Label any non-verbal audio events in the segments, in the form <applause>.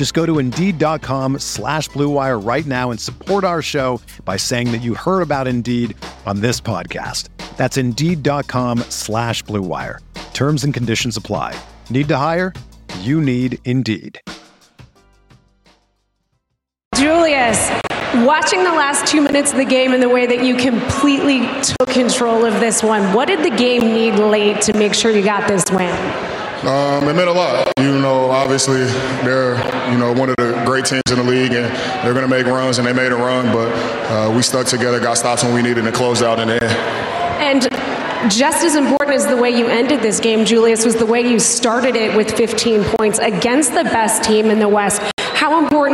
Just go to Indeed.com slash BlueWire right now and support our show by saying that you heard about Indeed on this podcast. That's Indeed.com slash BlueWire. Terms and conditions apply. Need to hire? You need Indeed. Julius, watching the last two minutes of the game and the way that you completely took control of this one, what did the game need late to make sure you got this win? Um, it meant a lot. You know, obviously they're you know one of the great teams in the league, and they're going to make runs, and they made a run. But uh, we stuck together, got stops when we needed, and closed out in the end. And just as important as the way you ended this game, Julius, was the way you started it with 15 points against the best team in the West.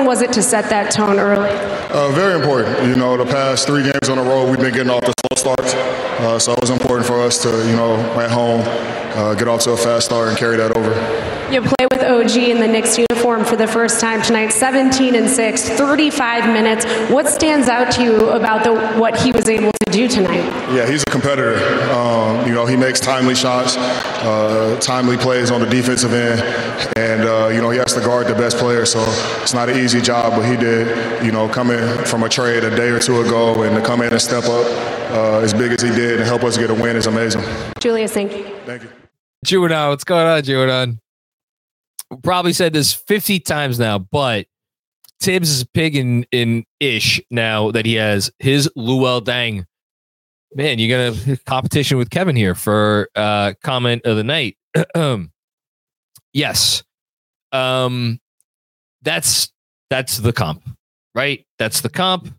Important was it to set that tone early? Uh, very important. You know, the past three games on the road, we've been getting off the slow starts. Uh, so it was important for us to, you know, at home, uh, get off to a fast start and carry that over. You play with OG in the Knicks uniform for the first time tonight, 17 and 6, 35 minutes. What stands out to you about the, what he was able to do tonight? Yeah, he's a competitor. Um, you know, he makes timely shots, uh, timely plays on the defensive end, and uh, you know he has to guard the best player. So it's not an easy job, but he did. You know, coming from a trade a day or two ago and to come in and step up uh, as big as he did and help us get a win is amazing. Julius, thank you. Thank you. Juvenile, what's going on, Juvenile? Probably said this 50 times now, but Tibbs is pig in, in ish now that he has his Luol Deng. Man, you got a <laughs> competition with Kevin here for uh comment of the night. <clears throat> yes. Um that's that's the comp, right? That's the comp.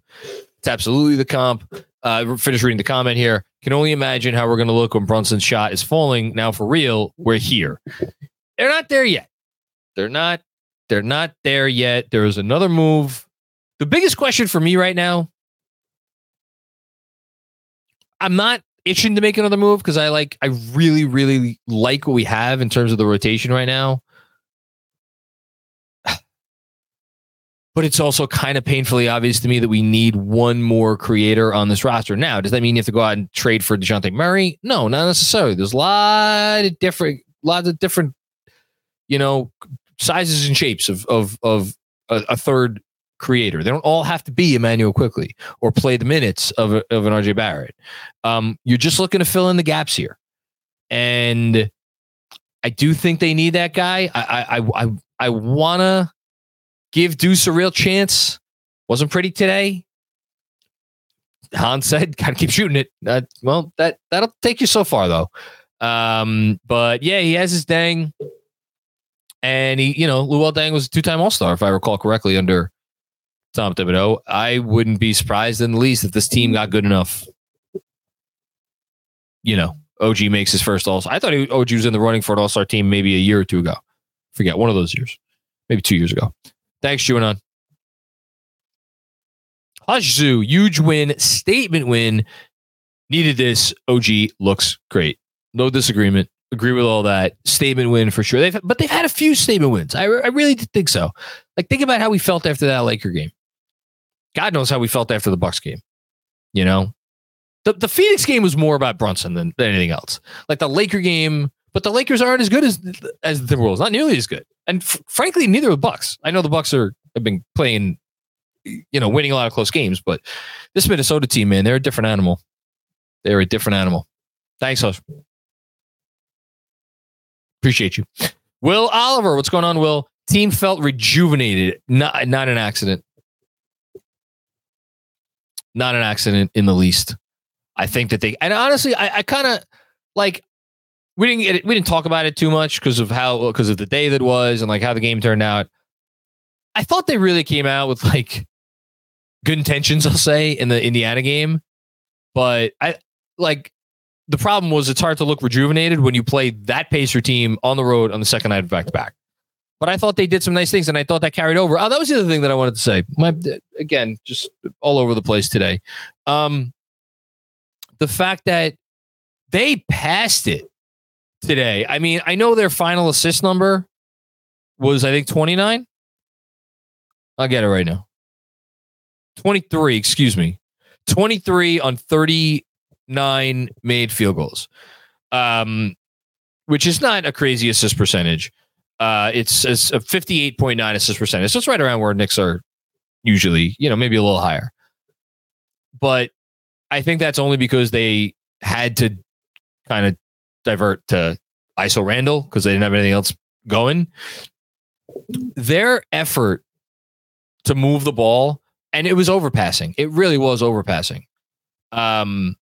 It's absolutely the comp. Uh finish reading the comment here. Can only imagine how we're gonna look when Brunson's shot is falling. Now for real, we're here. They're not there yet. They're not they're not there yet. There is another move. The biggest question for me right now, I'm not itching to make another move because I like I really, really like what we have in terms of the rotation right now. <sighs> But it's also kind of painfully obvious to me that we need one more creator on this roster. Now, does that mean you have to go out and trade for Dejounte Murray? No, not necessarily. There's a lot of different, lots of different, you know, sizes and shapes of of of a, a, third creator. They don't all have to be Immanuel Quickley or play the minutes of a, of an RJ Barrett. Um, you're just looking to fill in the gaps here, and I do think they need that guy. I I I I wanna give Deuce a real chance. Wasn't pretty today. Hans said, "Gotta keep shooting it." Well, that that'll take you so far though. Um, but yeah, he has his Deng. And he, you know, Luol Deng was a two-time All-Star, if I recall correctly, under Tom Thibodeau. I wouldn't be surprised in the least if this team got good enough. You know, OG makes his first All-Star. I thought he, OG was in the running for an All-Star team maybe a year or two ago. Forget one of those years, maybe two years ago. Thanks, Juanon. Hajzu, huge win, statement win. Needed this. OG looks great. No disagreement agree with all that. Statement win for sure. They've but they've had a few statement wins. I, I really think so. Like think about how we felt after that Laker game. God knows how we felt after the Bucks game. You know, the the Phoenix game was more about Brunson than, than anything else. Like the Laker game, but the Lakers aren't as good as as the Timberwolves. Not nearly as good. And f- frankly, neither of the Bucks. I know the Bucks are have been playing, you know, winning a lot of close games, but this Minnesota team, man, they're a different animal. They're a different animal. Thanks, host. Appreciate you. Will Oliver, what's going on, Will? Team felt rejuvenated. Not, not an accident. Not an accident in the least. I think that they and honestly, I, I kind of like we didn't get it, we didn't talk about it too much because of how because of the day that was and like how the game turned out. I thought they really came out with like good intentions, I'll say, in the Indiana game. But I like the problem was it's hard to look rejuvenated when you play that Pacer team on the road on the second night back to back. But I thought they did some nice things, and I thought that carried over. Oh, that was the other thing that I wanted to say. My again, just all over the place today. Um, the fact that they passed it today. I mean, I know their final assist number was I think twenty nine. I'll get it right now. 23, excuse me. 23 on 39 made field goals. Um, which is not a crazy assist percentage. Uh, it's, it's a 58.9 assist percentage. So it's right around where Knicks are usually, you know, maybe a little higher. But I think that's only because they had to kind of divert to ISO Randle because they didn't have anything else going. Their effort to move the ball, and it was overpassing. It really was overpassing. Um,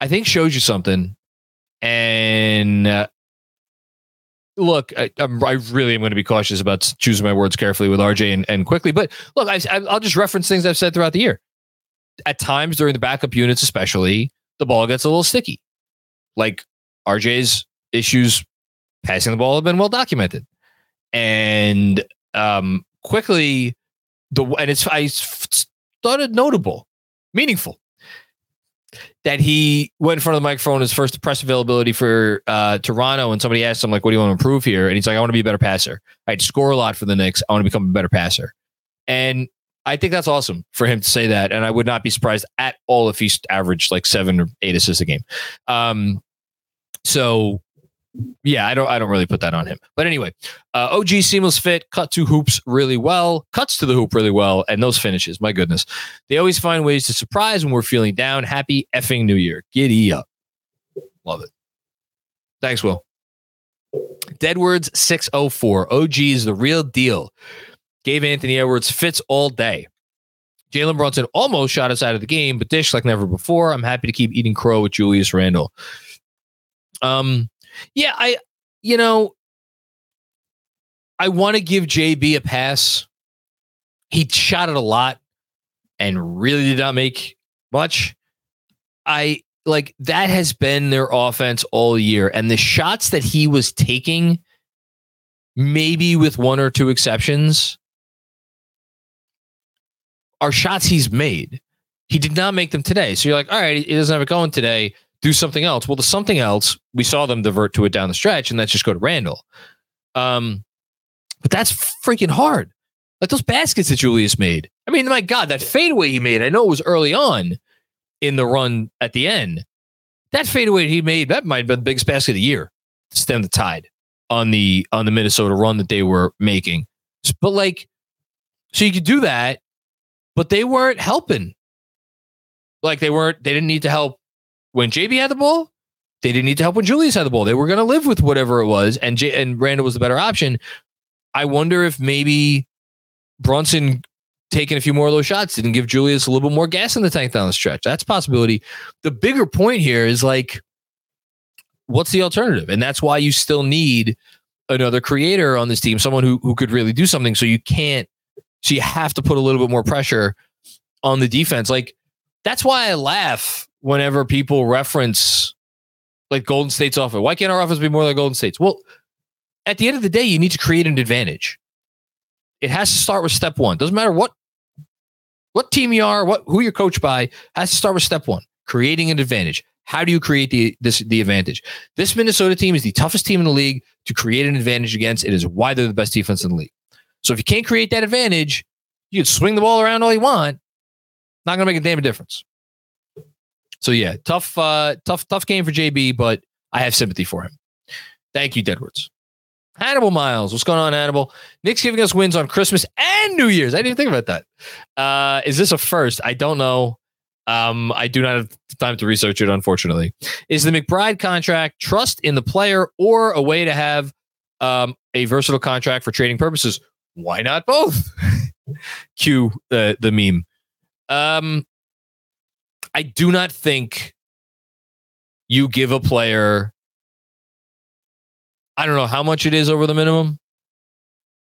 I think shows you something. And uh, look, I, I really am going to be cautious about choosing my words carefully with RJ and, and Quickley. But look, I, I'll just reference things I've said throughout the year. At times during the backup units, especially, the ball gets a little sticky. Like RJ's issues passing the ball have been well documented. And um, Quickley the and it's I thought it notable, meaningful that he went in front of the microphone his first press availability for uh, Toronto, and somebody asked him like, "What do you want to improve here?" And he's like, "I want to be a better passer. I'd score a lot for the Knicks. I want to become a better passer." And I think that's awesome for him to say that, and I would not be surprised at all if he's averaged like seven or eight assists a game. Um, so yeah, I don't I don't really put that on him. But anyway, uh, OG seamless fit, cut to hoops really well, cuts to the hoop really well, and those finishes, my goodness. They always find ways to surprise when we're feeling down. Happy effing new year. Giddy up. Love it. Thanks, Will. Deadwords 604. OG is the real deal. Gave Anthony Edwards fits all day. Jalen Brunson almost shot us out of the game, but dish like never before. I'm happy to keep eating crow with Julius Randle. Um, yeah, I, you know, I want to give JB a pass. He shot it a lot and really did not make much. I like that has been their offense all year. And the shots that he was taking, maybe with one or two exceptions, are shots he's made. He did not make them today. So you're like, all right, he doesn't have it going today do something else. Well, the something else, we saw them divert to it down the stretch, and that's just go to Randle. Um, but that's freaking hard. Like those baskets that Julius made. I mean, my God, that fadeaway he made. I know it was early on in the run at the end. That fadeaway he made, that might have been the biggest basket of the year. To stem the tide on the on the Minnesota run that they were making. But like, so you could do that, but they weren't helping. Like they weren't, they didn't need to help when JB had the ball, they didn't need to help when Julius had the ball. They were going to live with whatever it was, and J- and Randle was the better option. I wonder if maybe Brunson taking a few more of those shots didn't give Julius a little bit more gas in the tank down the stretch. That's possibility. The bigger point here is like, what's the alternative? And that's why you still need another creator on this team, someone who who could really do something. So you can't. So you have to put a little bit more pressure on the defense. Like that's why I laugh whenever people reference like Golden State's offense. Why can't our offense be more like Golden State's? Well, at the end of the day, you need to create an advantage. It has to start with step one. Doesn't matter what what team you are, what who you're coached by, has to start with step one, creating an advantage. How do you create the this the advantage? This Minnesota team is the toughest team in the league to create an advantage against. It is why they're the best defense in the league. So if you can't create that advantage, you can swing the ball around all you want. Not going to make a damn difference. So yeah, tough, uh, tough, tough game for JB, but I have sympathy for him. Thank you, Deadwoods. Hannibal Miles, what's going on, Hannibal? Knicks giving us wins on Christmas and New Year's. I didn't think about that. Uh, is this a first? I don't know. Um, I do not have time to research it, unfortunately. Is the McBride contract trust in the player or a way to have um, a versatile contract for trading purposes? Why not both? <laughs> Cue the the meme. Um, I do not think you give a player I don't know how much it is over the minimum.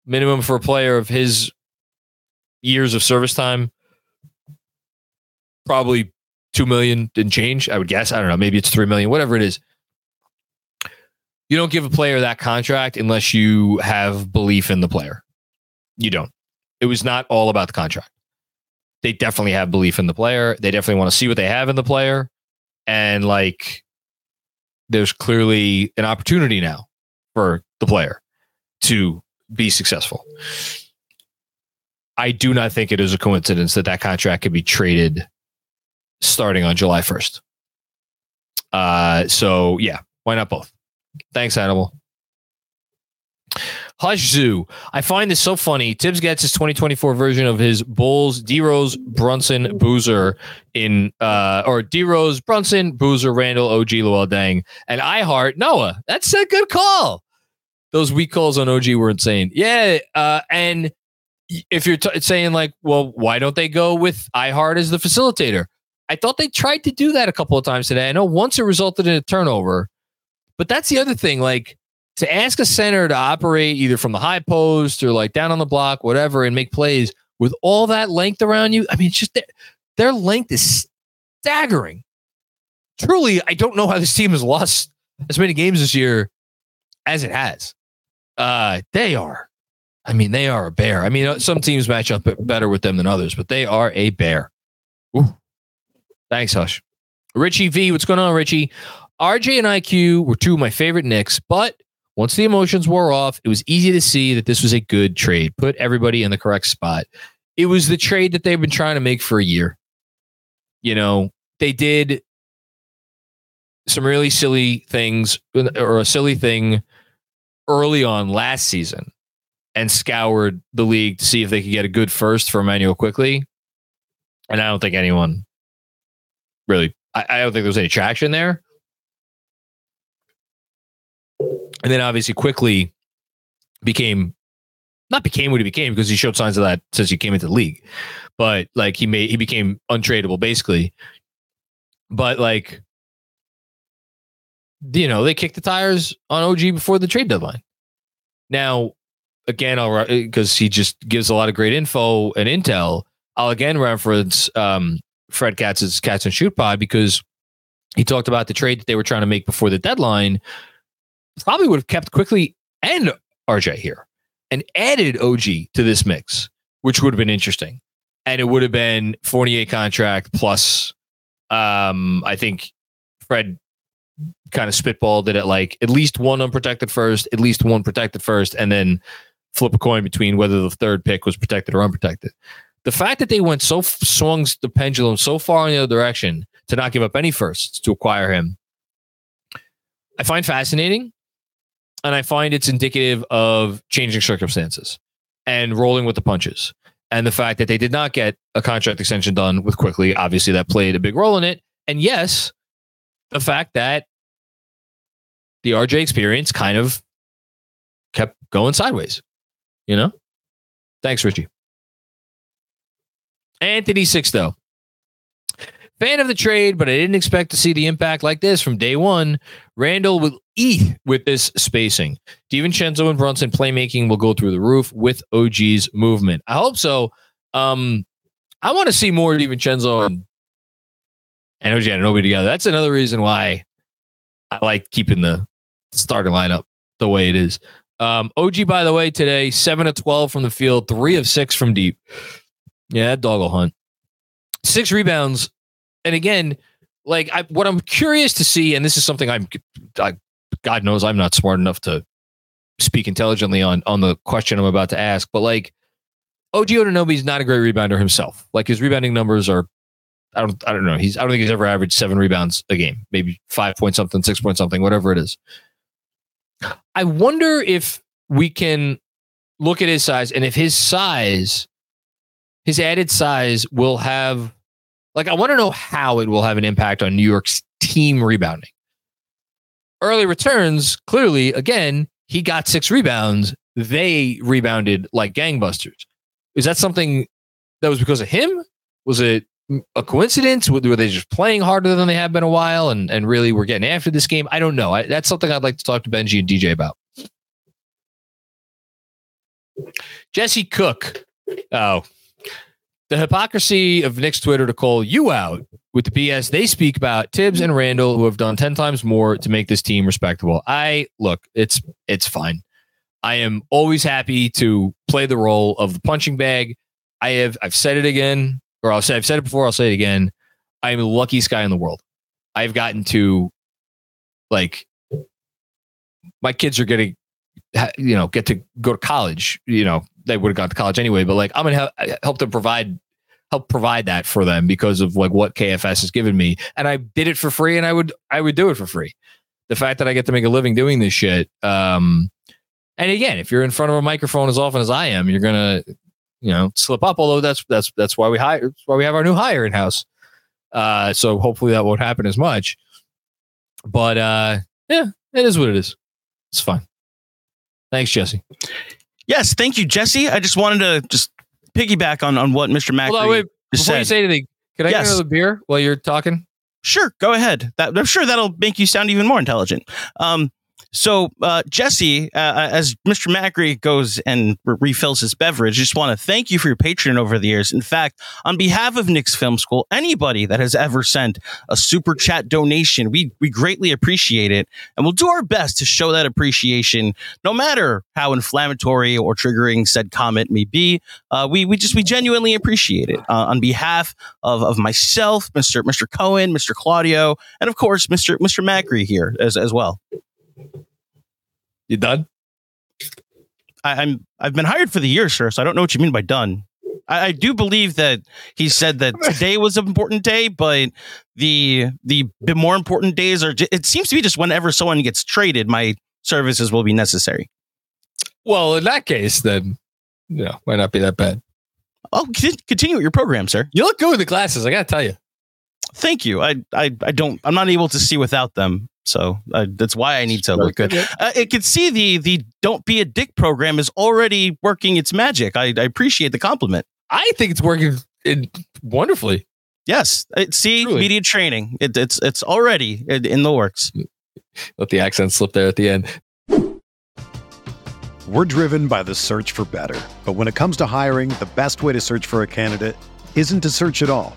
Minimum for a player of his years of service time. Probably two million and change, I would guess. I don't know. Maybe it's three million, whatever it is. You don't give a player that contract unless you have belief in the player. You don't. It was not all about the contract. They definitely have belief in the player. They definitely want to see what they have in the player. And like, there's clearly an opportunity now for the player to be successful. I do not think it is a coincidence that that contract could be traded starting on July 1st. Uh, so yeah, why not both? Thanks, Animal. Hush Zoo. I find this so funny. Tibbs gets his 2024 version of his Bulls, D Rose, Brunson, Boozer in, uh, or D Rose, Brunson, Boozer, Randle OG, Luol Deng, and I heart Noah. That's a good call. Those weak calls on OG were insane. Yeah. Uh, and if you're t- saying, like, well, why don't they go with iHeart as the facilitator? I thought they tried to do that a couple of times today. I know once it resulted in a turnover, but that's the other thing. Like, to ask a center to operate either from the high post or like down on the block, whatever, and make plays with all that length around you. I mean, it's just their, their length is staggering. Truly, I don't know how this team has lost as many games this year as it has. Uh, they are. I mean, they are a bear. I mean, uh, some teams match up better with them than others, but they are a bear. Ooh. Thanks, Hush. Richie V, what's going on, Richie? RJ and IQ were two of my favorite Knicks, but once the emotions wore off, it was easy to see that this was a good trade. Put everybody in the correct spot. It was the trade that they've been trying to make for a year. You know, they did some really silly things or a silly thing early on last season and scoured the league to see if they could get a good first for Immanuel Quickley. And I don't think anyone really, I, I don't think there was any traction there. And then obviously Quickley became not became what he became because he showed signs of that since he came into the league. But like he made he became untradeable basically. But like you know, they kicked the tires on OG before the trade deadline. Now, again, I'll because he just gives a lot of great info and intel. I'll again reference um, Fred Katz's Cats and Shoot Pod because he talked about the trade that they were trying to make before the deadline, probably would have kept Quickley and RJ here and added OG to this mix, which would have been interesting. And it would have been Fournier contract plus, um, I think Fred kind of spitballed it at like at least one unprotected first, at least one protected first, and then flip a coin between whether the third pick was protected or unprotected. The fact that they went so swung the pendulum so far in the other direction to not give up any firsts to acquire him, I find fascinating and I find it's indicative of changing circumstances and rolling with the punches. And the fact that they did not get a contract extension done with Quickley, obviously that played a big role in it. And yes, the fact that the RJ experience kind of kept going sideways, you know? Thanks, Richie. Anthony Sixto. Fan of the trade, but I didn't expect to see the impact like this from day one. Randle will eat with this spacing. DiVincenzo and Brunson playmaking will go through the roof with OG's movement. I hope so. Um, I want to see more DiVincenzo and, OG and OG Anunoby together. That's another reason why I like keeping the starting lineup the way it is. Um, OG, by the way, today, 7 of 12 from the field, 3 of 6 from deep. Yeah, dog will hunt. Six rebounds and again, like I, what I'm curious to see, and this is something I'm, I, God knows I'm not smart enough to speak intelligently on on the question I'm about to ask, but like OG Anunoby is not a great rebounder himself. Like his rebounding numbers are, I don't, I don't know. He's, I don't think he's ever averaged seven rebounds a game, maybe five point something, six point something, whatever it is. I wonder if we can look at his size and if his size, his added size will have like, I want to know how it will have an impact on New York's team rebounding. Early returns, clearly, again, he got six rebounds. They rebounded like gangbusters. Is that something that was because of him? Was it a coincidence? Were they just playing harder than they have been a while and, and really we're getting after this game? I don't know. I, that's something I'd like to talk to Benji and DJ about. Jesse Cook. Oh, the hypocrisy of Knicks Twitter to call you out with the BS they speak about Tibbs and Randle, who have done 10 times more to make this team respectable. I look, it's it's fine. I am always happy to play the role of the punching bag. I have I've said it again, or I'll say I've said it before, I'll say it again. I am the luckiest guy in the world. I've gotten to like my kids are getting you know get to go to college you know they would have gone to college anyway but like i'm gonna help, help them provide help provide that for them because of like what kfs has given me. And i did it for free and i would i would do it for free. The fact that i get to make a living doing this shit um and again if you're in front of a microphone as often as i am you're gonna you know slip up although that's that's that's why we hire that's why we have our new hire in house. Uh so hopefully that won't happen as much. But uh yeah it is what it is. It's fine Thanks, Jesse. Yes, thank you, Jesse. I just wanted to just piggyback on on what Mr. Hold on, wait, before said. you say anything, can I yes. get another beer while you're talking? Sure, go ahead. That, I'm sure that'll make you sound even more intelligent. Um, so, uh, Jesse, uh, uh as Mr. Macri goes and re- refills his beverage, just want to thank you for your patronage over the years. In fact, on behalf of Knicks Film School, anybody that has ever sent a super chat donation, we we greatly appreciate it, and we'll do our best to show that appreciation, no matter how inflammatory or triggering said comment may be. Uh, we we just we genuinely appreciate it uh, on behalf of, of myself, Mr. Mr. Cohen, Mr. Claudio, and of course Mr. Mr. Macri here as as well. You done? I, am I've been hired for the year, sir. So I don't know what you mean by done. I, I do believe that he said that today was an important day, but the the more important days are. It seems to be just whenever someone gets traded, my services will be necessary. Well, in that case, then yeah, might not be that bad. Oh, continue with your program, sir. You look good with the glasses. I gotta tell you. Thank you. I, I, I don't. I'm not able to see without them. So uh, that's why I need to look good. Uh, it can see the the "Don't Be a Dick" program is already working its magic. I, I appreciate the compliment. I think it's working wonderfully. Yes, uh, see Truly. media training. It, it's it's already in, in the works. Let the accent slip there at the end. We're driven by the search for better, but when it comes to hiring, the best way to search for a candidate isn't to search at all.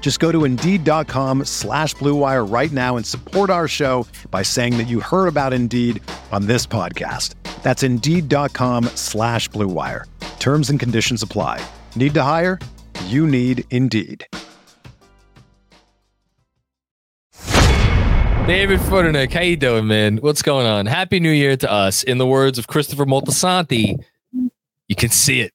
Just go to Indeed.com slash BlueWire right now and support our show by saying that you heard about Indeed on this podcast. That's Indeed.com slash BlueWire. Terms and conditions apply. Need to hire? You need Indeed. David Futternick, how you doing, man? What's going on? Happy New Year to us. In the words of Christopher Moltisanti, you can see it.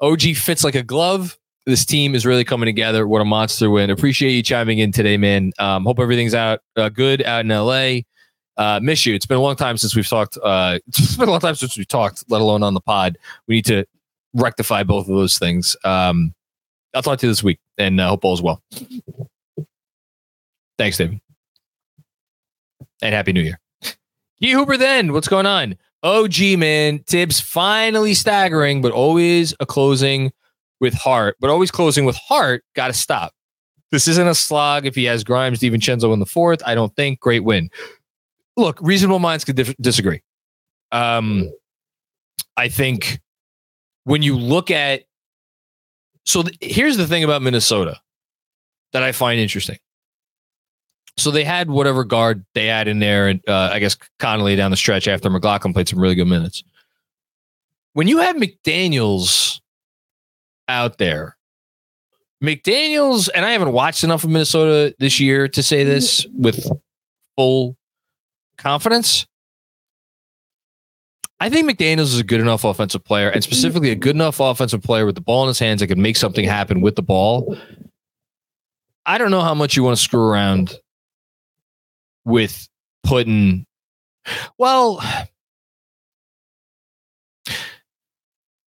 OG fits like a glove. This team is really coming together. What a monster win. Appreciate you chiming in today, man. Um, hope everything's out uh, good out in LA. Uh, miss you. It's been a long time since we've talked. Uh, <laughs> it's been a long time since we talked, let alone on the pod. We need to rectify both of those things. Um, I'll talk to you this week and uh, hope is well. Thanks, David and Happy New Year. G Hooper, then what's going on? Gee, man, Tibbs finally staggering, but always a closing with heart. But always closing with heart. Got to stop. This isn't a slog. If he has Grimes, DiVincenzo in the fourth, I don't think. Great win. Look, reasonable minds could dif- disagree. Um, I think when you look at so th- here's the thing about Minnesota that I find interesting. So they had whatever guard they had in there, and uh, I guess Conley down the stretch after McLaughlin played some really good minutes. When you have McDaniels out there, McDaniels, and I haven't watched enough of Minnesota this year to say this with full confidence. I think McDaniels is a good enough offensive player, and specifically a good enough offensive player with the ball in his hands that can make something happen with the ball. I don't know how much you want to screw around with putting, well,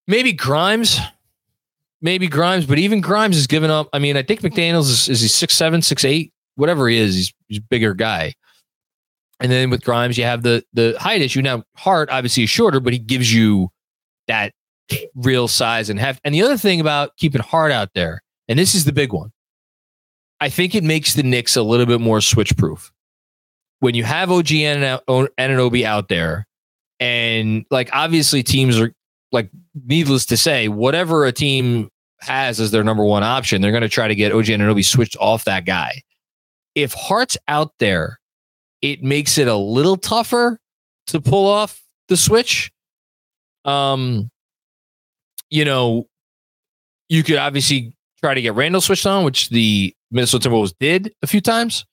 maybe Grimes, maybe Grimes, but even Grimes is giving up. I mean, I think McDaniels is, is he six seven, six eight, whatever he is. He's he's bigger guy. And then with Grimes, you have the the height issue. Now Hart obviously is shorter, but he gives you that real size and heft. And the other thing about keeping Hart out there, and this is the big one, I think it makes the Knicks a little bit more switch proof. When you have OG and Anunoby out there, and like obviously teams are like needless to say, whatever a team has as their number one option, they're going to try to get OG Anunoby switched off that guy. If Hart's out there it makes it a little tougher to pull off the switch. Um, you know, you could obviously try to get Randle switched on, which the Minnesota Timberwolves did a few times.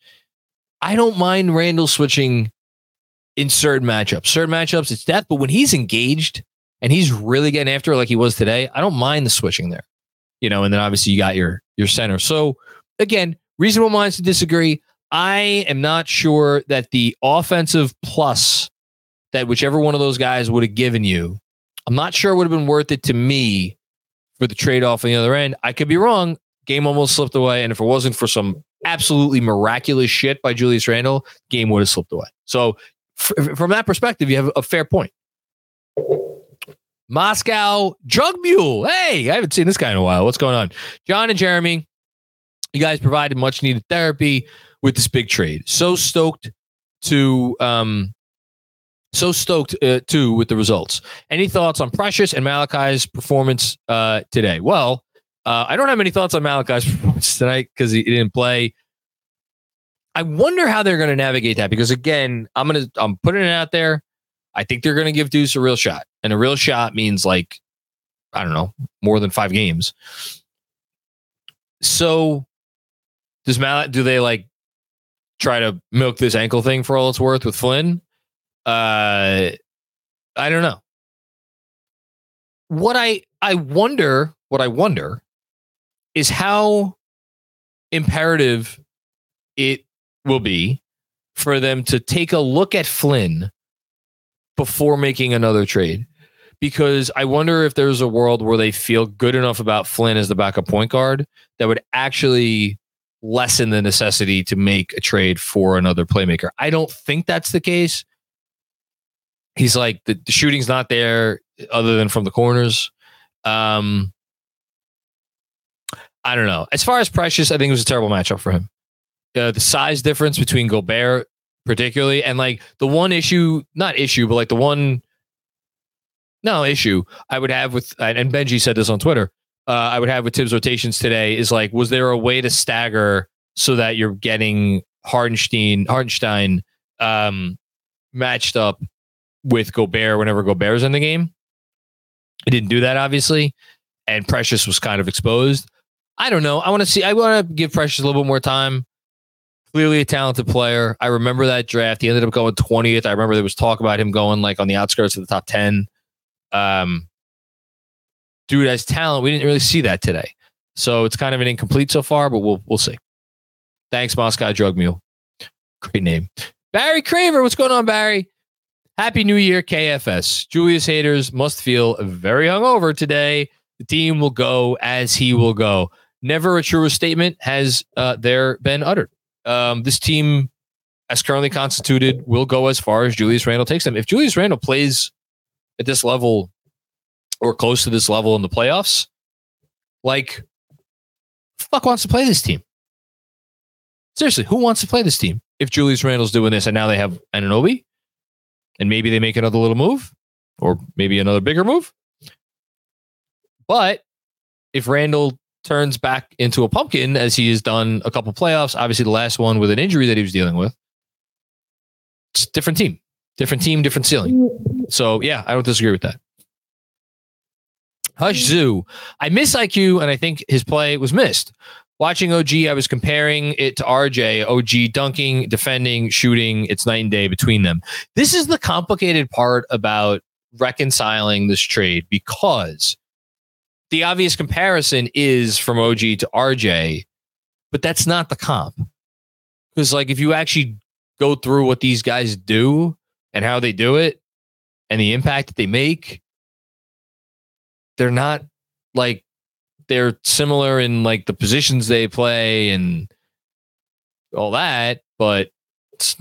I don't mind Randle switching in certain matchups. Certain matchups, it's death, but when he's engaged and he's really getting after it like he was today, I don't mind the switching there. You know, and then obviously you got your your center. So again, reasonable minds to disagree. I am not sure that the offensive plus that whichever one of those guys would have given you, I'm not sure it would have been worth it to me for the trade off on the other end. I could be wrong. Game almost slipped away. And if it wasn't for some absolutely miraculous shit by Julius Randle, game would have slipped away. So, f- from that perspective, you have a fair point. Moscow drug mule. Hey, I haven't seen this guy in a while. What's going on? Jon and Jeremy, you guys provided much needed therapy with this big trade. So stoked to um so stoked uh, too with the results. Any thoughts on Precious and Malachi's performance uh, today? Well, uh, I don't have any thoughts on Malachi's <laughs> performance tonight because he, he didn't play. I wonder how they're going to navigate that because again, I'm gonna I'm putting it out there. I think they're going to give Deuce a real shot, and a real shot means like I don't know more than five games. So does Mal do they like try to milk this ankle thing for all it's worth with Flynn. Uh, I don't know. What I I wonder, what I wonder, is how imperative it will be for them to take a look at Flynn before making another trade. Because I wonder if there's a world where they feel good enough about Flynn as the backup point guard that would actually lessen the necessity to make a trade for another playmaker. I don't think that's the case. He's like the, the shooting's not there other than from the corners. Um, I don't know. As far as Precious, I think it was a terrible matchup for him. Uh, the size difference between Gobert, particularly, and like the one issue, not issue, but like the one, no issue I would have with, and Benji said this on Twitter uh, I would have with Tibbs rotations today is like, was there a way to stagger so that you're getting Hartenstein, Hartenstein um, matched up with Gobert whenever Gobert's in the game? I didn't do that, obviously. And Precious was kind of exposed. I don't know. I want to see, I want to give Precious a little bit more time. Clearly a talented player. I remember that draft. He ended up going 20th. I remember there was talk about him going like on the outskirts of the top 10. Um, dude has talent. We didn't really see that today. So it's kind of an incomplete so far, but we'll we'll see. Thanks, Moscow Drug Mule. Great name. Barry Kramer, what's going on, Barry? Happy New Year, KFS. Julius haters must feel very hungover today. The team will go as he will go. Never a truer statement has uh, there been uttered. Um, this team, as currently constituted, will go as far as Julius Randle takes them. If Julius Randle plays at this level or close to this level in the playoffs, like, fuck wants to play this team? Seriously, who wants to play this team if Julius Randle's doing this and now they have Anunoby and maybe they make another little move or maybe another bigger move? But if Randle turns back into a pumpkin as he has done a couple playoffs, obviously the last one with an injury that he was dealing with, it's different team, different team, different ceiling. So yeah, I don't disagree with that. Hush Zoo. I miss IQ, and I think his play was missed. Watching OG, I was comparing it to RJ. OG dunking, defending, shooting. It's night and day between them. This is the complicated part about reconciling this trade because the obvious comparison is from OG to RJ, but that's not the comp. Because, like, if you actually go through what these guys do and how they do it and the impact that they make, they're not like they're similar in like the positions they play and all that, but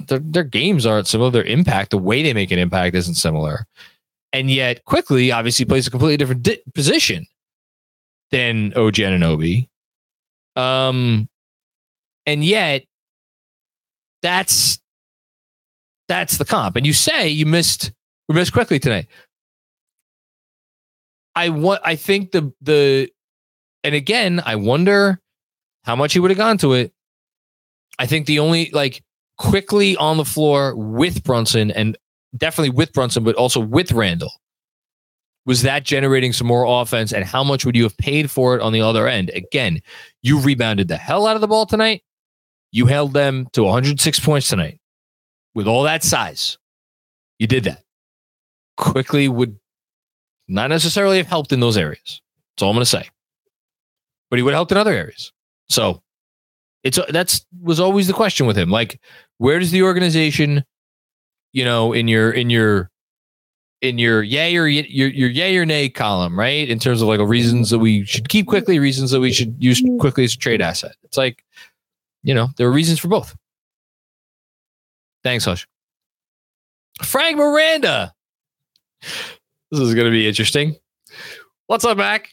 their, their games aren't similar. Their impact, the way they make an impact, isn't similar. And yet, Quickley, obviously plays a completely different di- position than OG Obi. Um, and yet, that's that's the comp. And you say you missed we missed Quickley tonight. I want. I think the the and again, I wonder how much he would have gone to it. I think the only like Quickley on the floor with Brunson and definitely with Brunson, but also with Randle. Was that generating some more offense? And how much would you have paid for it on the other end? Again, you rebounded the hell out of the ball tonight. You held them to 106 points tonight with all that size. You did that. Quickley would not necessarily have helped in those areas. That's all I'm going to say but he would have helped in other areas. So it's that's was always the question with him. Like, where does the organization, you know, in your in your in your yay or your your yay or nay column, right? In terms of like reasons that we should keep Quickley, reasons that we should use Quickley as a trade asset. It's like, you know, there are reasons for both. Thanks, Hush. Frank Miranda. This is going to be interesting. What's up, Mac?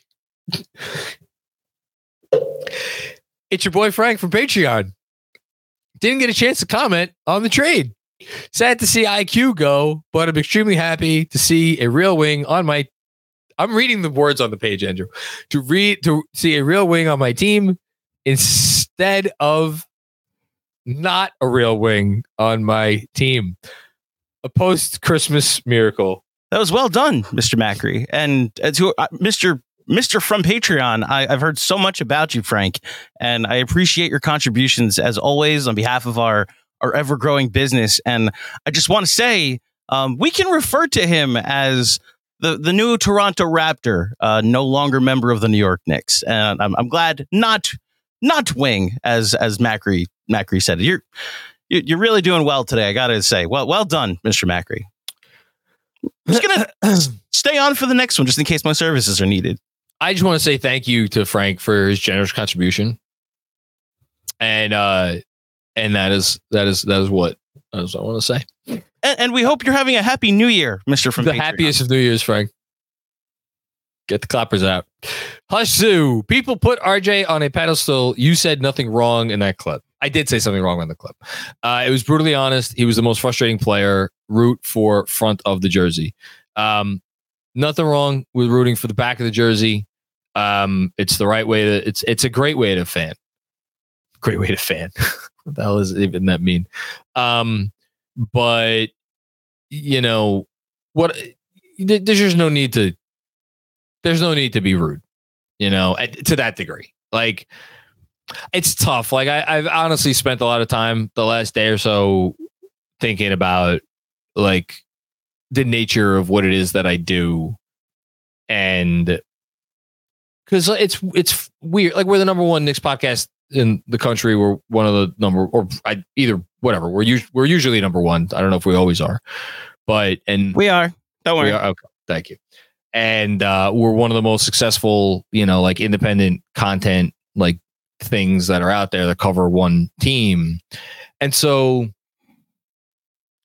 It's your boy Frank from Patreon. Didn't get a chance to comment on the trade. Sad to see IQ go, but I'm extremely happy to see a real wing on my. I'm reading the words on the page, Andrew. To read to see a real wing on my team instead of not a real wing on my team. A post Christmas miracle. That was well done, Mr. Macri. And uh, to uh, Mr. Mr. from Patreon, I, have heard so much about you, Frank, and I appreciate your contributions as always on behalf of our our ever growing business. And I just want to say um, we can refer to him as the the new Toronto Raptor, uh, no longer member of the New York Knicks, and I'm, I'm glad not not wing as as Macri Macri said. You're you're really doing well today. I got to say, well well done, Mr. Macri. I'm just gonna <clears throat> stay on for the next one, just in case my services are needed. I just want to say thank you to Frank for his generous contribution. And uh and that is that is that is what I want to say. And, and, we hope you're having a happy new year, Mr. From the Patreon. happiest of New Year's, Frank. Get the clappers out. Hush Zoo. People put RJ on a pedestal. You said nothing wrong in that clip. I did say something wrong in the clip. Uh, it was brutally honest. He was the most frustrating player. Root for front of the jersey. Um, nothing wrong with rooting for the back of the jersey. Um, it's the right way to. It's it's a great way to fan. Great way to fan. <laughs> what the hell even that mean? Um, but you know what? There's just no need to. There's no need to be rude. You know, to that degree. Like, it's tough. Like I, I've honestly spent a lot of time the last day or so thinking about like the nature of what it is that I do and because it's it's weird. Like we're the number one Knicks podcast in the country. We're one of the number, or I, either whatever. We're us, we're usually number one. I don't know if we always are, but and we are. Don't worry. Are, okay, thank you. And uh, we're one of the most successful, you know, like independent content like things that are out there that cover one team. And so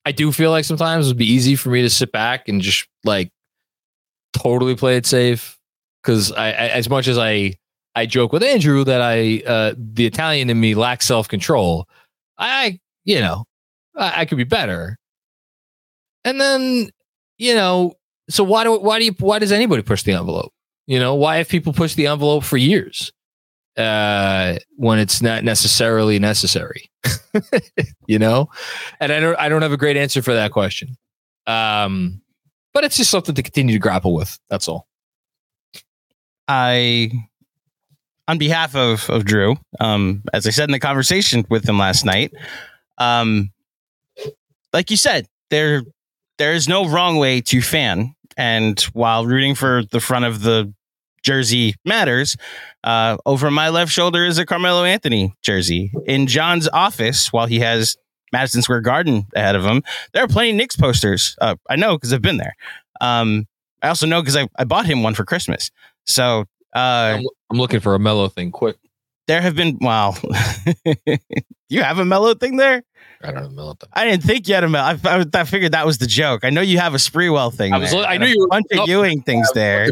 I do feel like sometimes it would be easy for me to sit back and just like totally play it safe because I, I, as much as I I joke with Andrew that I uh, the Italian in me lacks self control. I you know I, I could be better. And then you know so why do why do you why does anybody push the envelope? You know why have people pushed the envelope for years uh, when it's not necessarily necessary? <laughs> you know, and I don't I don't have a great answer for that question. Um, but it's just something to continue to grapple with. That's all. I, on behalf of of Drew, um, as I said in the conversation with him last night, um, like you said, there there is no wrong way to fan, and while rooting for the front of the jersey matters, uh, over my left shoulder is a Carmelo Anthony jersey. In Jon's office, while he has Madison Square Garden ahead of him, there are plenty of Knicks posters. Uh, I know because I've been there. Um, I also know because I, I bought him one for Christmas. So uh, I'm, I'm looking for a Melo thing quick. there have been wow. <laughs> you have a Melo thing there. I don't know Melo thing. I didn't think you had a Melo. I, I, I figured that was the joke. I know you have a Sprewell thing. I was there, I knew a you were- bunch of. Ewing things <laughs> there.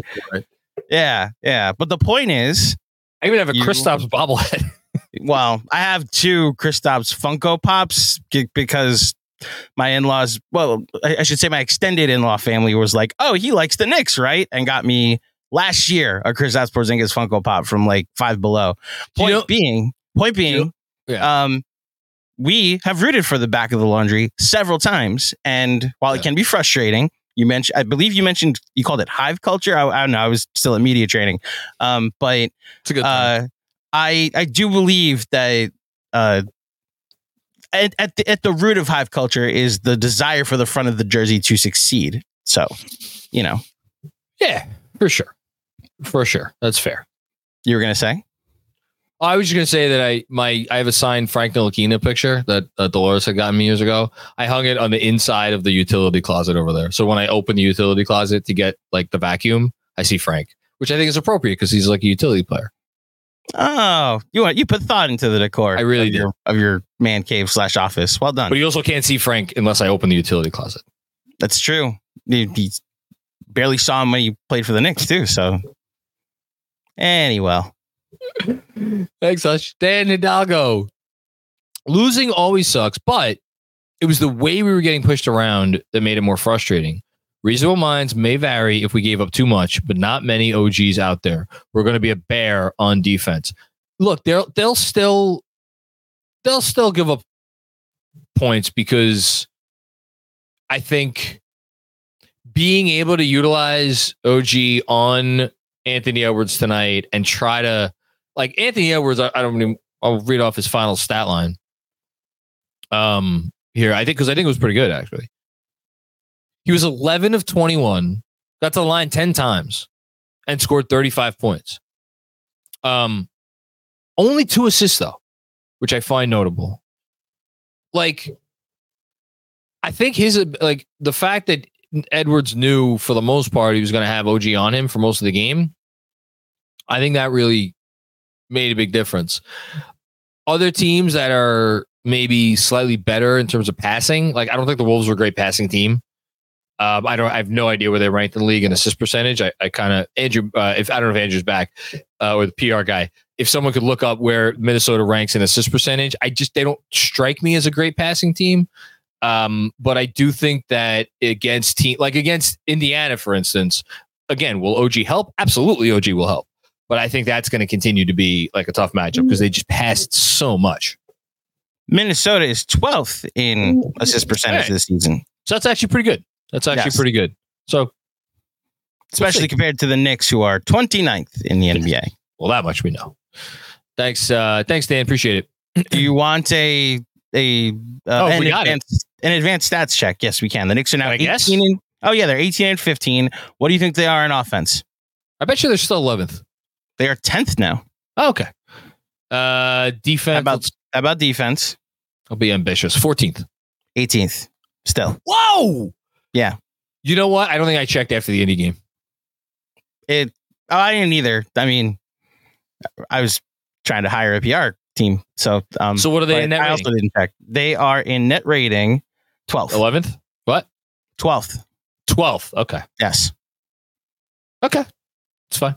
Yeah, yeah. But the point is, I even have a You- Kristaps bobblehead. <laughs> well, I have two Kristaps Funko Pops because my in-laws, well, I should say my extended in-law family was like, "Oh, he likes the Knicks, right?" and got me last year a Kristaps Porzingis Funko Pop from like Five Below. Do you Point know- being, point being, Yeah. um, we have rooted for the back of the laundry several times, and while Yeah. it can be frustrating, you mentioned, I believe you mentioned you called it hive culture. I, I don't know. I was still at media training, um, but It's a good uh, I I do believe that uh, at at the, at the root of hive culture is the desire for the front of the jersey to succeed. So, you know, yeah, for sure. For sure. That's fair. you were gonna say, I was just gonna say that I my I have a signed Frank Ntilikina picture that uh, Dolores had gotten me years ago. I hung it on the inside of the utility closet over there. So when I open the utility closet to get like the vacuum, I see Frank, which I think is appropriate because he's like a utility player. oh, you want you put thought into the decor. I really of your, of your man cave slash office. Well done. But you also can't see Frank unless I open the utility closet. That's true. You, you barely saw him when he played for the Knicks too. So, anyway, <laughs> Thanks, Hush. Dan Hidalgo. Losing always sucks, but it was the way we were getting pushed around that made it more frustrating. Reasonable minds may vary if we gave up too much, but not many OGs out there. We're going to be a bear on defense. Look, they'll they'll still they'll still give up points because I think being able to utilize OG on Anthony Edwards tonight and try to like Anthony Edwards, I, I don't even I'll read off his final stat line. Um here, I think because I think it was pretty good actually. He was 11 of 21, got to the line 10 times, and scored 35 points. Um only two assists though, which I find notable. Like I think his like the fact that Edwards knew for the most part he was going to have OG on him for most of the game. I think that really made a big difference. Other teams that are maybe slightly better in terms of passing, like I don't think the Wolves were a great passing team. Um, I don't. I have no idea where they ranked in the league in assist percentage. I, I kind of Andrew. Uh, if I don't know if Andrew's back uh, or the PR guy, if someone could look up where Minnesota ranks in assist percentage, I just they don't strike me as a great passing team. Um, but I do think that against team like against Indiana, for instance, again, will OG help? Absolutely, OG will help. But I think that's going to continue to be like a tough matchup because they just passed so much. Minnesota is 12th in assist percentage Hey. this season, So that's actually pretty good. That's actually Yes. pretty good. So, especially see. compared to the Knicks, who are 29th in the NBA. well, that much we know. Thanks, uh, thanks, Dan. Appreciate it. <clears throat> Do you want a a uh, Oh, an, we got advanced, an advanced stats check? Yes, we can. The Knicks are now I 18 guess. and oh yeah, they're 18 and 15. What do you think they are in offense? I bet you they're still eleventh. They are 10th now. Oh, okay. Uh, defense. How about how about defense? I'll be ambitious. Fourteenth. 18th still. Whoa. Yeah. You know what? I don't think I checked after the Indy game. It. Oh, I didn't either. I mean, I was trying to hire a PR team, so um. So what are they in net I also didn't check. They are in net rating 12th. Eleventh. What? 12th. Twelfth. Okay. Yes. Okay. It's fine.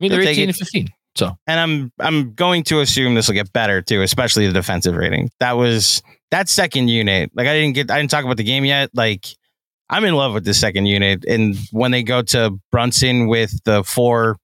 I mean, they're take eighteen it. and fifteen. So and I'm I'm going to assume this will get better too, especially the defensive rating. That was that second unit. Like I didn't get I didn't talk about the game yet. Like I'm in love with the second unit, and when they go to Brunson with the four.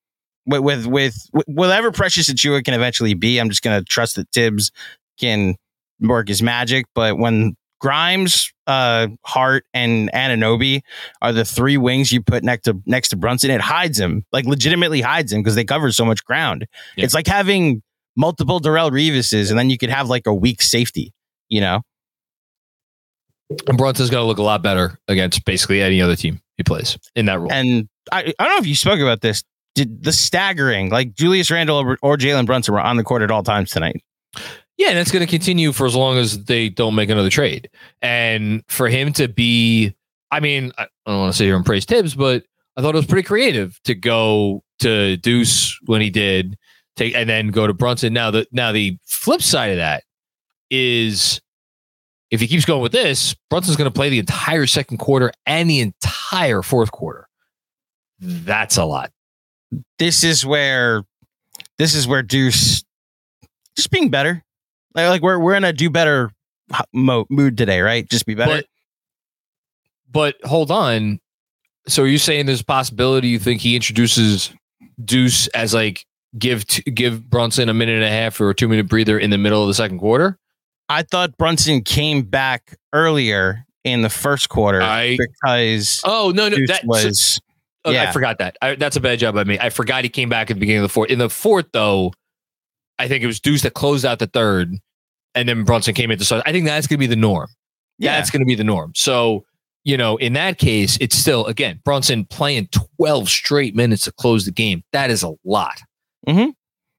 With, with with whatever Precious Achiuwa can eventually be, I'm just gonna trust that Thibs can work his magic. But when Grimes, uh, Hart, and Anunoby are the three wings you put next to next to Brunson, it hides him, like legitimately hides him because they cover so much ground. Yeah. It's like having multiple Darrelle Revises, and then you could have like a weak safety. You know, And Brunson's going to look a lot better against basically any other team he plays in that role. and I, I don't know if you spoke about this. Did the staggering like Julius Randle or, or Jalen Brunson were on the court at all times tonight? Yeah, and that's going to continue for as long as they don't make another trade. And for him to be, I mean, I don't want to sit here and praise Thibs, but I thought it was pretty creative to go to Deuce when he did, take and then go to Brunson. Now the now the flip side of that is if he keeps going with this, Brunson's going to play the entire second quarter and the entire fourth quarter. That's a lot. This is where this is where Deuce just being better. Like, like we're we're in a do better mo- mood today, right? Just be better. But but hold on. So are you saying there's a possibility you think he introduces Deuce as like give t- give Brunson a minute and a half or a two minute breather in the middle of the second quarter? I thought Brunson came back earlier in the first quarter I because oh no no Deuce that was oh, I yeah. forgot that I, that's a bad job by me. I forgot he came back at the beginning of the fourth. In the fourth though, I think it was Deuce that closed out the third, and then Brunson came in to start. I think that's going to be the norm. yeah. That's going to be the norm. So, you know, in that case, it's still, again, Brunson playing 12 straight minutes to close the game. That is a lot. Mhm.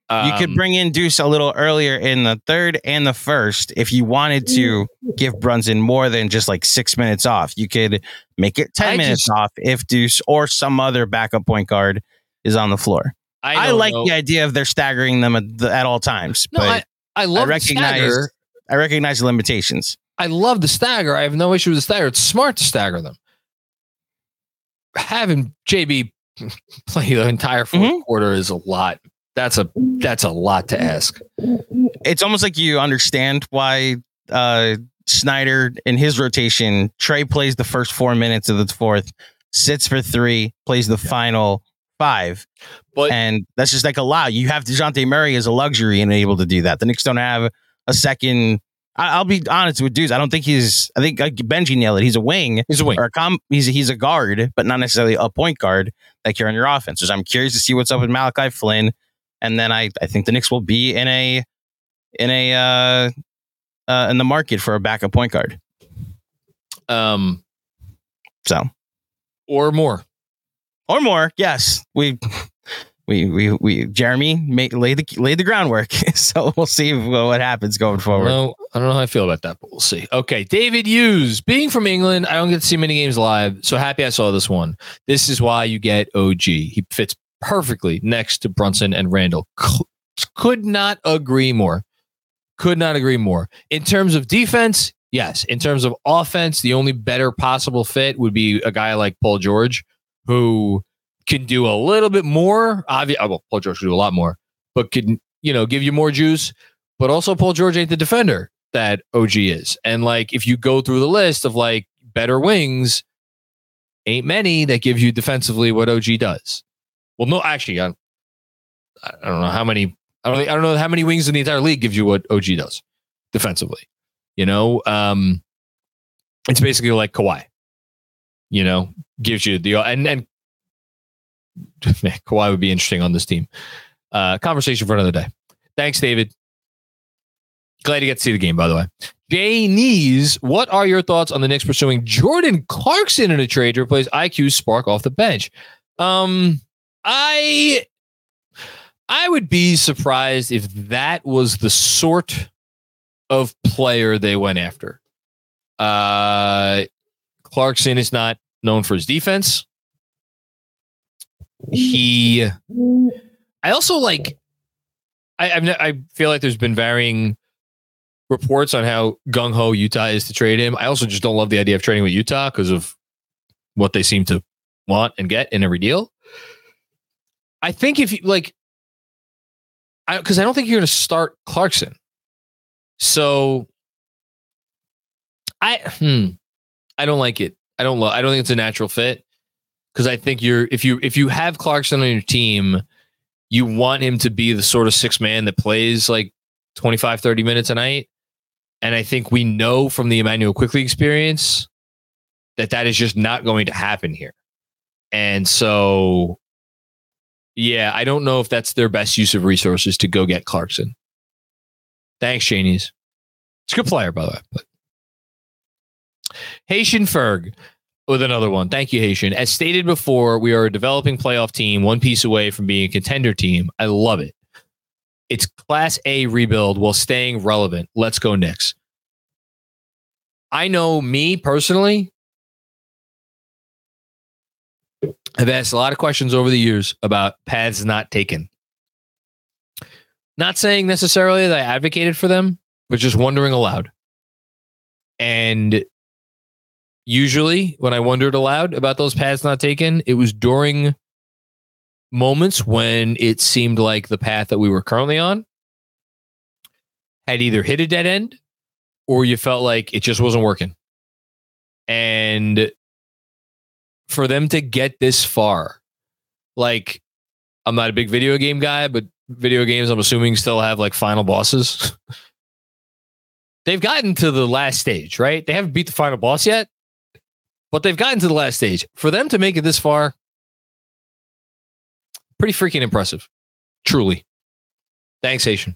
Um, you could bring in Deuce a little earlier in the third and the first if you wanted to give Brunson more than just like six minutes off. You could make it 10 I minutes just- off if Deuce or some other backup point guard is on the floor. I, don't like know. the idea of they're staggering them at, the, at all times, No, but I, I love I the stagger. recognize- I recognize the limitations. I love the stagger. I have no issue with the stagger. It's smart to stagger them. Having JB <laughs> play the entire 4th Mhm. quarter is a lot. That's a that's a lot to ask. It's almost like you understand why uh, Snyder in his rotation, Trey plays the first four minutes of the fourth, sits for three, plays the final five. But and that's just like a lot. You have Dejounte Murray as a luxury and able to do that. The Knicks don't have a second. I, I'll be honest with dudes. I don't think he's. I think like Benji nailed it. He's a wing he's a wing. or a com. He's he's a guard, but not necessarily a point guard like you're on your offense. So I'm curious to see what's up with Malachi Flynn, and then I I think the Knicks will be in a in a uh, uh in the market for a backup point guard. Um So or more. Or more. Yes, we. <laughs> We, we, we, Jeremy laid the laid the groundwork, <laughs> so we'll see what happens going forward. I don't know how I feel about that, but we'll see. Okay, David Hughes. Being from England, I don't get to see many games live, so happy I saw this one. This is why you get OG. He fits perfectly next to Brunson and Randle. Could not agree more. Could not agree more. In terms of defense, yes. In terms of offense, the only better possible fit would be a guy like Paul George, who can do a little bit more. Obviously, well, Paul George can do a lot more, but can you know give you more juice. But also, Paul George ain't the defender that OG is. And like, if you go through the list of like better wings, ain't many that give you defensively what OG does. Well, no, actually, I, I don't know how many. I don't. I don't know how many wings in the entire league gives you what OG does defensively. You know, um, it's basically like Kawhi. You know, gives you the and and <laughs> man, Kawhi would be interesting on this team. Uh, conversation for another day. Thanks, David. Glad you get to see the game, by the way. Jay Nees, what are your thoughts on the Knicks pursuing Jordan Clarkson in a trade to replace IQ Spark off the bench? Um, I I would be surprised if that was the sort of player they went after. Uh, Clarkson is not known for his defense. He, I also like. I I've, I feel like there's been varying reports on how gung ho Utah is to trade him. I also just don't love the idea of trading with Utah because of what they seem to want and get in every deal. I think if you like, I because I don't think you're going to start Clarkson. So, I hmm, I don't like it. I don't love. I don't think it's a natural fit because I think you're if you if you have Clarkson on your team, you want him to be the sort of six man that plays like 25, 30 minutes a night. And I think we know from the Immanuel Quickley experience that that is just not going to happen here. And so, yeah, I don't know if that's their best use of resources to go get Clarkson. Thanks, Janies. It's a good player, by the way. But Haitian Ferg with another one. Thank you, Haitian. As stated before, we are a developing playoff team, one piece away from being a contender team. I love it. It's class A rebuild while staying relevant. Let's go, Knicks. I know me personally. I've asked a lot of questions over the years about paths not taken. Not saying necessarily that I advocated for them, but just wondering aloud. And usually when I wondered aloud about those paths not taken, it was during moments when it seemed like the path that we were currently on had either hit a dead end or you felt like it just wasn't working. And for them to get this far, like I'm not a big video game guy, but video games, I'm assuming, still have like final bosses. <laughs> they've gotten to the last stage, right? They haven't beat the final boss yet, but they've gotten to the last stage. For them to make it this far, pretty freaking impressive. Truly. Thanks, Haitian.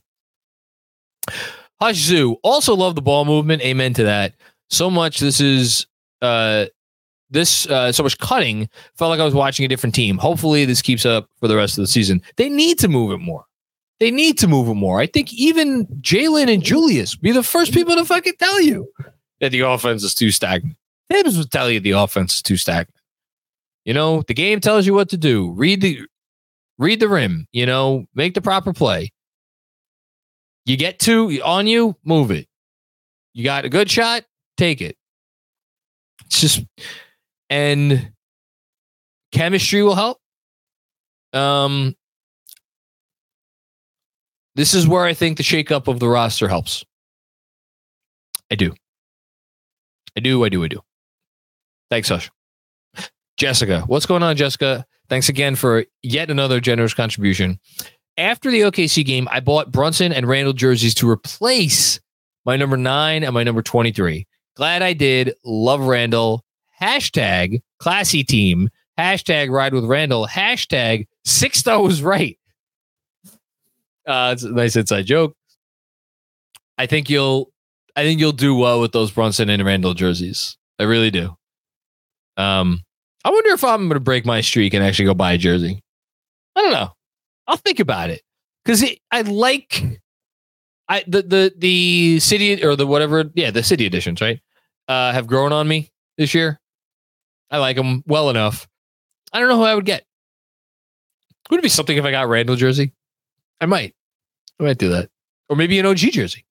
Zoo also love the ball movement. Amen to that. So much. This is uh this uh, so much cutting felt like I was watching a different team. Hopefully, this keeps up for the rest of the season. They need to move it more. They need to move it more. I think even Jalen and Julius be the first people to fucking tell you that the offense is too stagnant. Thibs will tell you the offense is too stagnant. You know, the game tells you what to do. Read the read the rim. You know, make the proper play. You get two on you, move it. You got a good shot, take it. It's just and chemistry will help. Um, this is where I think the shakeup of the roster helps. I do. I do. I do. I do. Thanks, Hush. Jessica, what's going on, Jessica? Thanks again for yet another generous contribution. After the OKC game, I bought Brunson and Randle jerseys to replace my number nine and my number 23. Glad I did. Love Randle. hashtag classy team, hashtag ride with Randle. hashtag Sixto was right. Uh, it's a nice inside joke. I think you'll, I think you'll do well with those Brunson and Randle jerseys. I really do. Um, I wonder if I'm going to break my streak and actually go buy a jersey. I don't know. I'll think about it because I like I the the the city or the whatever yeah the city editions right uh, have grown on me this year. I like them well enough. I don't know who I would get. Would it be something if I got Randle jersey? I might. I might do that. Or maybe an OG jersey.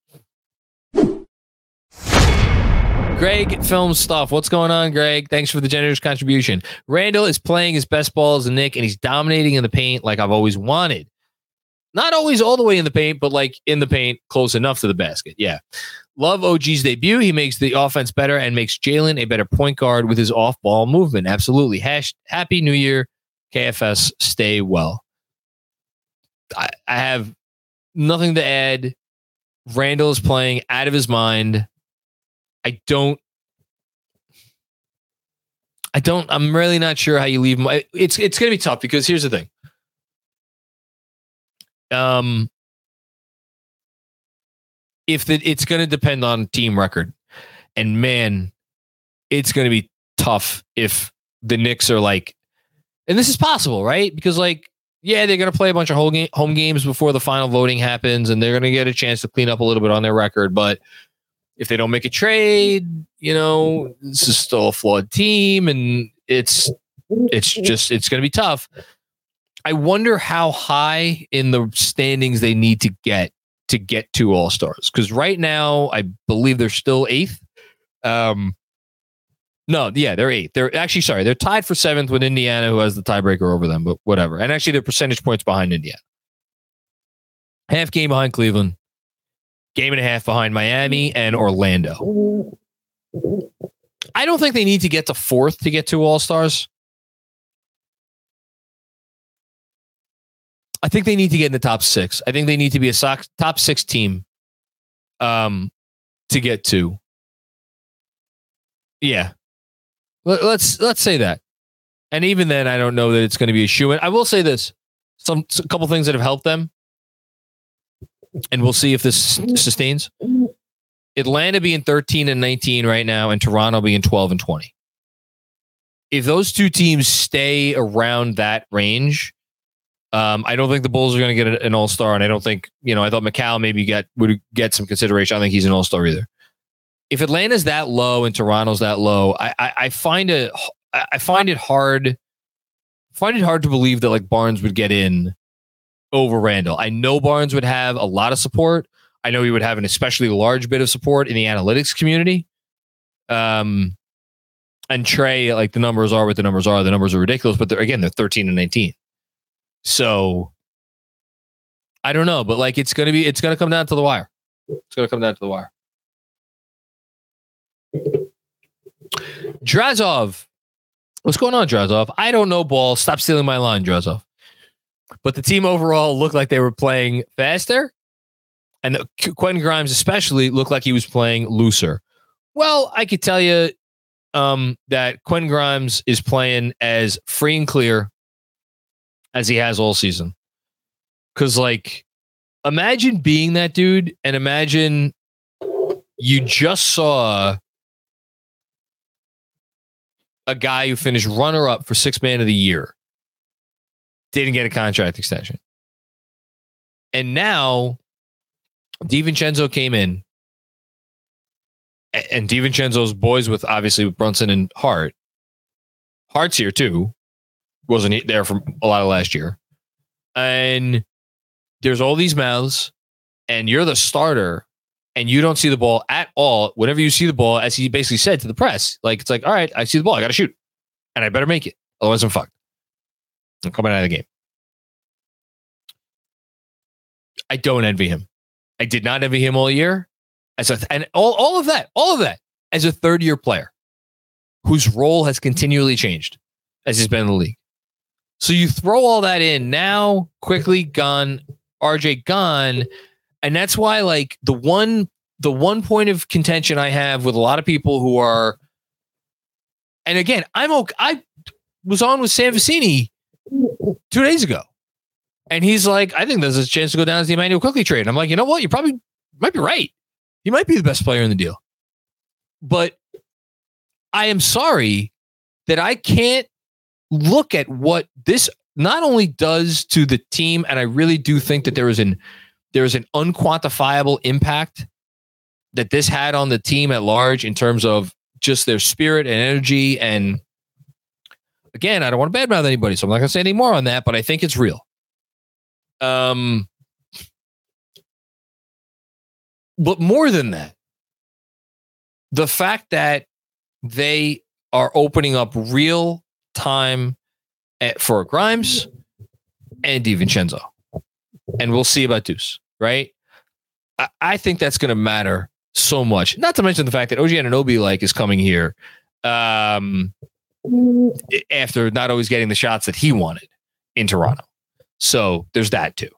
Greg film stuff. What's going on, Greg? Thanks for the generous contribution. Randle is playing his best ball as a Knick, and he's dominating in the paint like I've always wanted. Not always all the way in the paint, but like in the paint, close enough to the basket. Yeah. Love OG's debut. He makes the offense better and makes Jalen a better point guard with his off ball movement. Absolutely. Hash, happy New Year, KFS. Stay well. I, I have nothing to add. Randle is playing out of his mind. I don't. I don't. I'm really not sure how you leave him. It's it's going to be tough because here's the thing. Um, if the, it's going to depend on team record. And man, it's going to be tough if the Knicks are like, and this is possible, right? Because like, yeah, they're going to play a bunch of home, home games before the final voting happens, and they're going to get a chance to clean up a little bit on their record. But if they don't make a trade, you know, this is still a flawed team, and it's it's just it's going to be tough. I wonder how high in the standings they need to get to get to All Stars because right now I believe they're still eighth. Um, no, yeah, they're eighth. They're actually sorry, they're tied for seventh with Indiana, who has the tiebreaker over them. But whatever. And actually, they're percentage points behind Indiana. Half game behind Cleveland, game and a half behind Miami and Orlando. I don't think they need to get to fourth to get to All Stars. I think they need to get in the top six. I think they need to be a top six team. Um, to get to. Yeah. Let, let's let's say that. And even then, I don't know that it's going to be a shoe in. I will say this: some a couple things that have helped them, and we'll see if this sustains. Atlanta being 13 and 19 right now, and Toronto being 12 and 20. If those two teams stay around that range, um, I don't think the Bulls are going to get an All Star, and I don't think you know. I thought McCall maybe get would get some consideration. I think he's an All Star either. If Atlanta's that low and Toronto's that low, I, I, I find it I find it hard find it hard to believe that like Barnes would get in over Randle. I know Barnes would have a lot of support. I know he would have an especially large bit of support in the analytics community. Um, and Trey, like the numbers are what the numbers are. The numbers are ridiculous, but they're, again, they're 13 and 19. So I don't know, but like it's gonna be, it's gonna come down to the wire. It's gonna come down to the wire. Drazov What's going on, Drazov? I don't know ball. Stop stealing my line, Drazov. But the team overall looked like they were playing faster. And the, Quentin Grimes, especially, looked like he was playing looser. Well, I could tell you um, that Quentin Grimes is playing as free and clear as he has all season. Because, like, imagine being that dude and imagine you just saw a guy who finished runner up for six man of the year didn't get a contract extension. And now DiVincenzo came in and DiVincenzo's boys with obviously with Brunson and Hart. Hart's here too. Wasn't there for a lot of last year. And there's all these mouths, and you're the starter and you don't see the ball at all, whenever you see the ball, as he basically said to the press, like it's like, all right, I see the ball, I got to shoot, and I better make it, otherwise I'm fucked. I'm coming out of the game. I don't envy him. I did not envy him all year, as a and all all of that, all of that as a third year player, whose role has continually changed as he's been in the league. So you throw all that in now, Quickley gone, RJ gone and that's why like the one the one point of contention I have with a lot of people who are and again, I'm okay. I was on with Sam Vecenie two days ago. And he's like, I think there's a chance to go down as the Immanuel Quickley trade. And I'm like, you know what? You probably might be right. He might be the best player in the deal. But I am sorry that I can't look at what this not only does to the team, and I really do think that there is an there's an unquantifiable impact that this had on the team at large in terms of just their spirit and energy. And again, I don't want to badmouth anybody, so I'm not going to say any more on that, but I think it's real. Um, but more than that, the fact that they are opening up real time at, for Grimes and DiVincenzo and we'll see about Deuce, right? I, think that's going to matter so much. Not to mention the fact that OG Anunoby like is coming here um, Mm. after not always getting the shots that he wanted in Toronto. So there's that too.